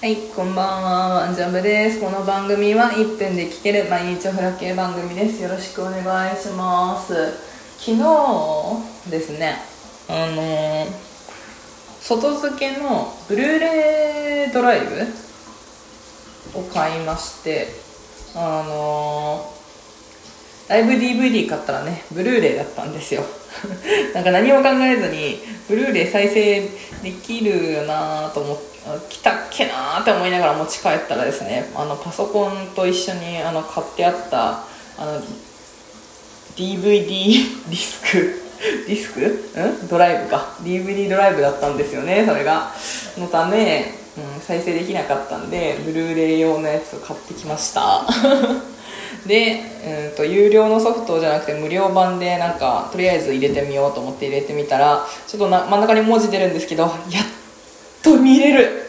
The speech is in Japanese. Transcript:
はい、こんばんは、ワンジャブです。この番組は1分で聴ける毎日お風呂系番組です。よろしくお願いします。昨日ですね、あのー外付けのブルーレイドライブを買いまして、あのライブ DVD 買ったらねブルーレイだったんですよ。なんか何も考えずにブルーレイ再生できるよなと思って来たっけなーって思いながら持ち帰ったらですねあのパソコンと一緒にあの買ってあったあの DVD ディスク ディスク？ん？ドライブか。DVD ドライブだったんですよねそれが。のため、うん、再生できなかったんでブルーレイ用のやつを買ってきました。で、うん、と有料のソフトじゃなくて無料版でなんかとりあえず入れてみようと思って入れてみたらちょっとな真ん中に文字出るんですけどやっと見れる。